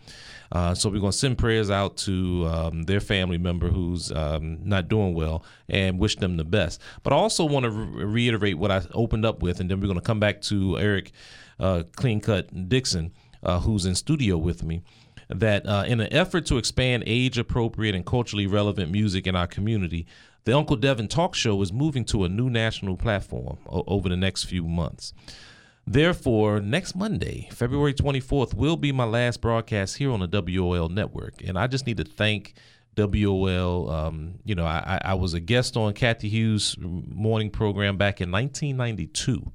Uh, so we're going to send prayers out to um, their family member who's um, not doing well and wish them the best. But I also want to re- reiterate what I opened up with, and then we're going to come back to Eric uh, Klean Kut Dixon, uh, who's in studio with me that uh, in an effort to expand age appropriate and culturally relevant music in our community, the Uncle Devin Talk Show is moving to a new national platform o- over the next few months. Therefore, next Monday, February 24th, will be my last broadcast here on the WOL network. And I just need to thank WOL. Um, you know, I, I was a guest on Cathy Hughes' morning program back in 1992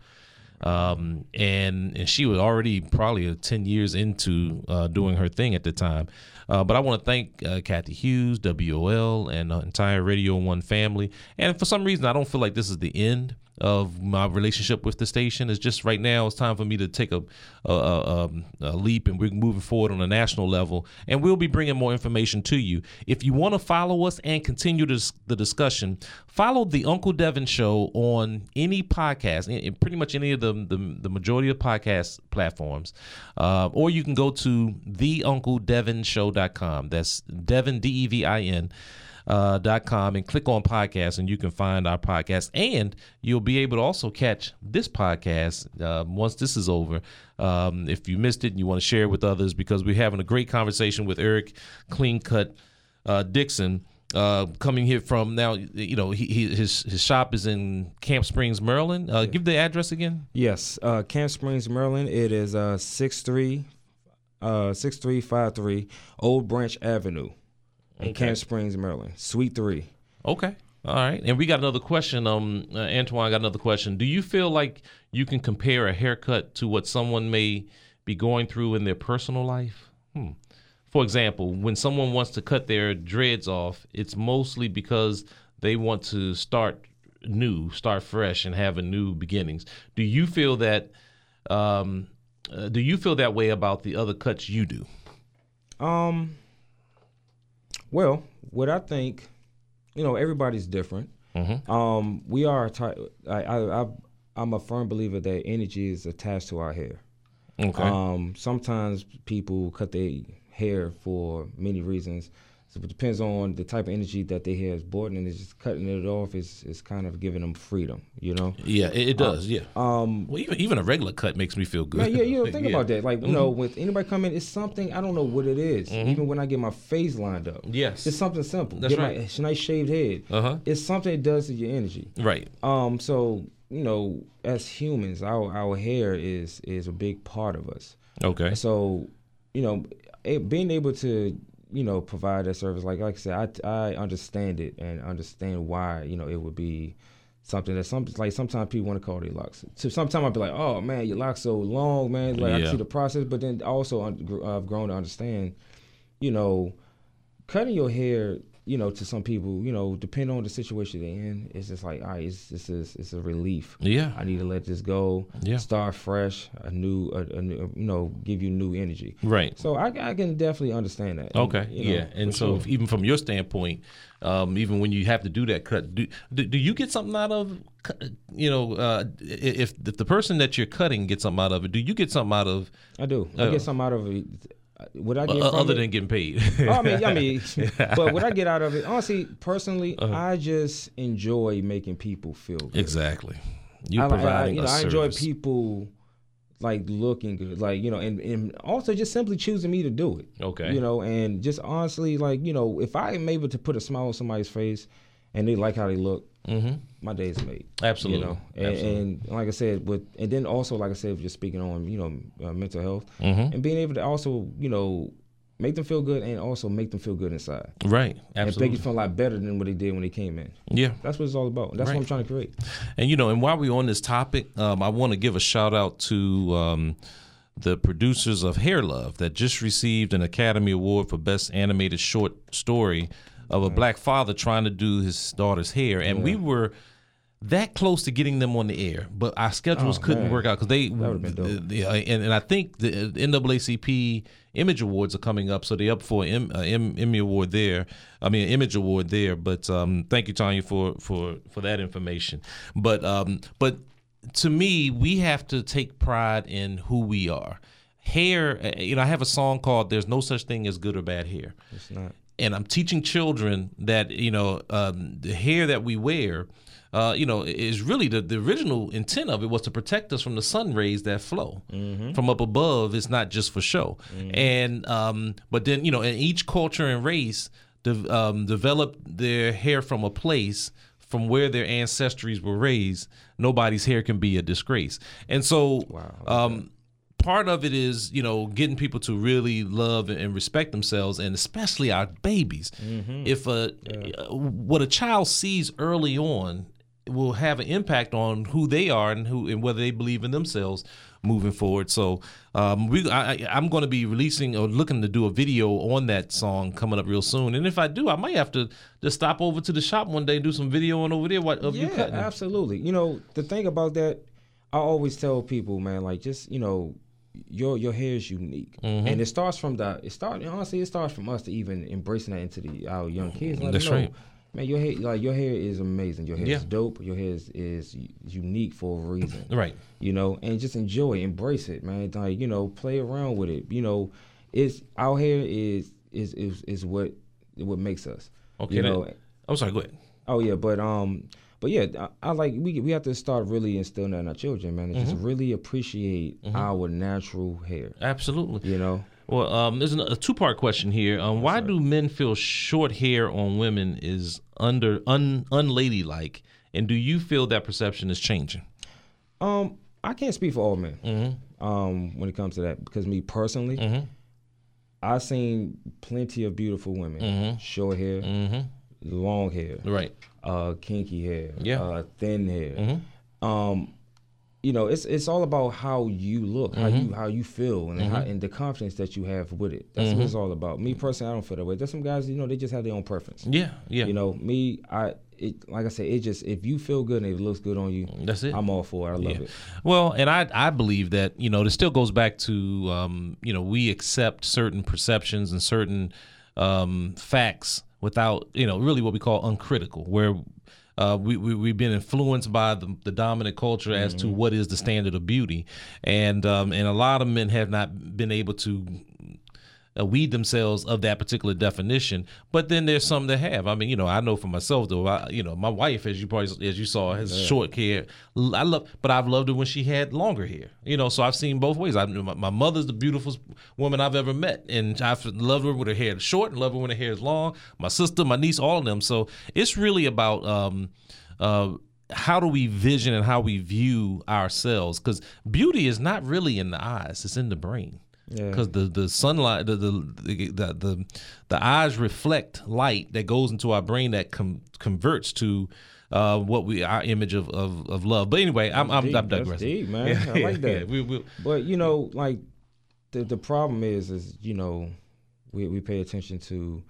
um, and and she was already probably 10 years into uh, doing her thing at the time. Uh, but I want to thank uh, Cathy Hughes, WOL, and the entire Radio One family. And for some reason, I don't feel like this is the end of my relationship with the station. It's just right now it's time for me to take a a, a, a leap, and we're moving forward on a national level. And we'll be bringing more information to you. If you want to follow us and continue this, the discussion, follow the Uncle Devin Show on any podcast, in- pretty much any of the the, the majority of podcast platforms, uh, or you can go to theuncledevinshow.com. That's Devin D E V I N dot com and click on podcast and you can find our podcast. And you'll be able to also catch this podcast uh, once this is over. Um, if you missed it and you want to share it with others because we're having a great conversation with eric Klean Kut uh, dixon uh, coming here from now you know he, he, his his shop is in camp springs maryland. Uh, give the address again. Yes, uh, Camp Springs, Maryland. It is uh, 63, uh, 6353 Old Branch Avenue in Camp Springs, Maryland. Suite 3. Okay. All right. And we got another question. Um, uh, Antoine got another question. Do you feel like you can compare a haircut to what someone may be going through in their personal life? Hmm. For example, when someone wants to cut their dreads off, it's mostly because they want to start new, start fresh, and have a new beginnings. Do you feel that? Um, uh, do you feel that way about the other cuts you do? Um. Well, what I think, you know, everybody's different. Mhm. Um, we are a type. I, I, I, I'm a firm believer that energy is attached to our hair. Okay. Um, sometimes people cut their hair for many reasons. So it depends on the type of energy that they have brought, and it's just cutting it off is is kind of giving them freedom. You know. yeah, it, it does. yeah. Um, Well, even even a regular cut makes me feel good. Man, yeah, you know, think Yeah. Mm-hmm. about that. Like, you know, with anybody coming, it's something I don't know what it is. Even when I get my face lined up, Yes. it's something simple. That's get right. my nice shaved head. Uh-huh. It's something it does to your energy. Right. Um, so you know, as humans, our our hair is is a big part of us. Okay. So, you know, being able to you know provide that service. Like like I said, I I understand it and understand why you know it would be something that some like sometimes people want to call their locks. So sometimes I'll be like, oh man, your locks so long, man. Like I can see the process, but then also I've grown to understand, you know, cutting your hair. You know, to some people, you know, depending on the situation they're in, it's just like, all right, it's this is it's a relief. Yeah. I need to let this go. Yeah. Start fresh, a new, a, a new, you know, give you new energy. Right. So I, I can definitely understand that. And, Okay. know, yeah. And so, sure. even from your standpoint, um, even when you have to do that cut, do, do, do you get something out of, you know, uh, if if the person that you're cutting gets something out of it, do you get something out of I do. I Uh, get something out of it. What I get uh, other it, than getting paid? oh, I mean, I mean, but what I get out of it, honestly, personally, Uh-huh. I just enjoy making people feel good. exactly. You I, like- I, providing you know, I enjoy people like looking good, like you know, and, and also just simply choosing me to do it. Okay. You know, and just honestly, like you know, if I am able to put a smile on somebody's face, and they like how they look, Mm-hmm. my day is made. Absolutely. You know, and, Absolutely. and like I said, with and then also like I said, just speaking on you know uh, mental health Mhm. and being able to also you know make them feel good and also make them feel good inside Right. Absolutely. and make you feel a lot better than what they did when they came in. yeah. That's what it's all about. That's Right. what I'm trying to create. And you know, and while we're on this topic, um, I want to give a shout out to um, the producers of Hair Love that just received an Academy Award for Best Animated Short Story of a black father trying to do his daughter's hair, and we were that close to getting them on the air, but our schedules Oh, couldn't man. work out because they. would've been dope. the- the- and, and I think the NAACP Image Awards are coming up, so they're up for an uh, M, Emmy Award there. I mean, Image Award there. But um, thank you, Tanya, for for for that information. But um, but to me, we have to take pride in who we are. Hair, uh, you know, I have a song called "There's No Such Thing as Good or Bad Hair." It's not. And I'm teaching children that you know um, the hair that we wear, uh, you know, is really the, the original intent of it was to protect us from the sun rays that flow from up above. It's not just for show, and um, but then you know, in each culture and race, de- um, developed their hair from a place from where their ancestries were raised. Nobody's hair can be a disgrace, and so. Um, part of it is you know getting people to really love and respect themselves and especially our babies. If a what a child sees early on will have an impact on who they are and who and whether they believe in themselves moving forward. So um, we I, i'm going to be releasing or looking to do a video on that song coming up real soon. And if i do i might have to just stop over to the shop one day and do some video on over there what of you Yeah, cutting. absolutely. You know, the thing about that, I always tell people, man, like just you know, your your hair is unique, Mm-hmm. and it starts from the. It start honestly, it starts from us to even embracing that into the our young kids. Let That's them know, right. Man, your hair, like your hair, is amazing. Your hair Yeah. is dope. Your hair is, is unique for a reason. right you know, and just enjoy, embrace it, man. Like you know, play around with it. You know, it's our hair is is is, is what what makes us. okay you know, i'm sorry go ahead Oh yeah, but um, but yeah, I, I like we we have to start really instilling that in our children, man. And just really appreciate our natural hair. absolutely You know, Well, um, there's an- a two part question here. Um, why do men feel short hair on women is under un unladylike, and do you feel that perception is changing? um, I can't speak for all men. Um, when it comes to that, because me personally, I've seen plenty of beautiful women, short hair, long hair, Right. Uh, kinky hair, Yeah. uh, thin hair. Um, you know, it's it's all about how you look, how you how you feel, and how, and the confidence that you have with it. That's what it's all about. Me personally, I don't feel that way. There's some guys, you know, they just have their own preference. Yeah. Yeah. You know, me, I it like I said, it just if you feel good and it looks good on you, That's it. I'm all for it. I love Yeah. it. Well, and I I believe that you know this still goes back to um, you know we accept certain perceptions and certain um, facts without you know really what we call uncritical, where uh, we, we we've been influenced by the, the dominant culture as to what is the standard of beauty, and um, and a lot of men have not been able to uh, weed themselves of that particular definition. But then there's some that have. I mean, you know, I know for myself though. I, you know, my wife, as you probably as you saw, has short hair. I love, but I've loved her when she had longer hair. You know, so I've seen both ways. I my, my mother's the beautiful woman I've ever met, and I've loved her with her hair short, and love her when her hair is long. My sister, my niece, all of them. So it's really about. Um, uh, how do we vision and how we view ourselves? Because beauty is not really in the eyes; it's in the brain. Yeah. because the the sunlight the the, the the the the eyes reflect light that goes into our brain that com- converts to uh, what we our image of, of, of love. But anyway, I'm I'm, deep. I'm That's digressing. deep, man. I like that. Yeah, we, we, But you know, like the the problem is, is you know, we we pay attention to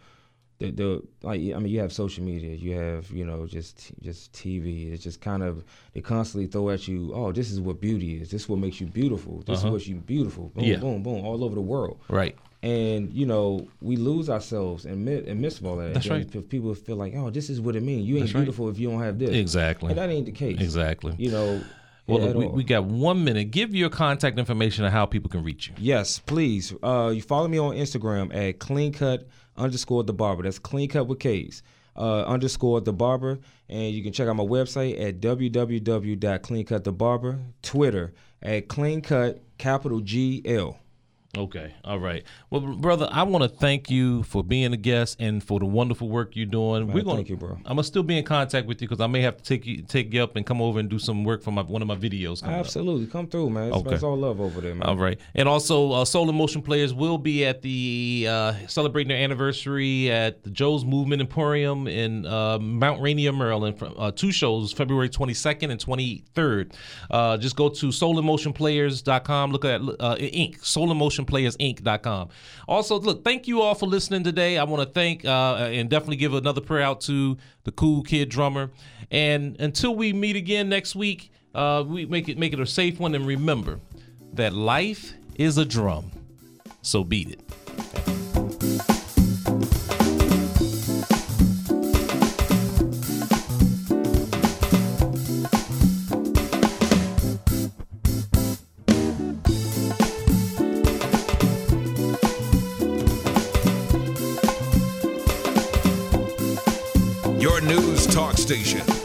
the the like I mean, you have social media, you have you know just just TV. It's just kind of they constantly throw at you, oh, this is what beauty is. This is what makes you beautiful. This Uh-huh. is what you beautiful. Boom, Yeah. boom, boom, all over the world. right. And you know, we lose ourselves and and miss all that. That's right. p- People feel like, oh, this is what it means. You ain't That's right. beautiful if you don't have this. Exactly. And that ain't the case. Exactly. You know. Well, look, we, we got one minute. Give your contact information and how people can reach you. Yes, please. Uh, you follow me on Instagram at Klean Kut underscore the barber. That's Klean Kut with K's. Uh, underscore the barber, and you can check out my website at www.kleankutthebarber. Twitter at Klean Kut capital G L. Okay. All right. Well, brother, I want to thank you for being a guest and for the wonderful work you're doing. We're gonna, thank you, bro. I'm gonna still be in contact with you because I may have to take you take you up and come over and do some work for my one of my videos. coming up. Absolutely, come through, man. It's, Okay. it's all love over there, man. All right. And also, uh, Soul in Motion Players will be at the uh, celebrating their anniversary at the Joe's Movement Emporium in uh, Mount Rainier, Maryland. From, uh, two shows, February 22nd and 23rd. Uh, just go to soulandmotionplayers.com. Look at uh, Inc. soulandmotionplayersinc.com. Also, look, thank you all for listening today. I want to thank uh, and definitely give another prayer out to the cool kid drummer. And until we meet again next week, uh, we make it make it a safe one. And remember that life is a drum, so beat it. Station.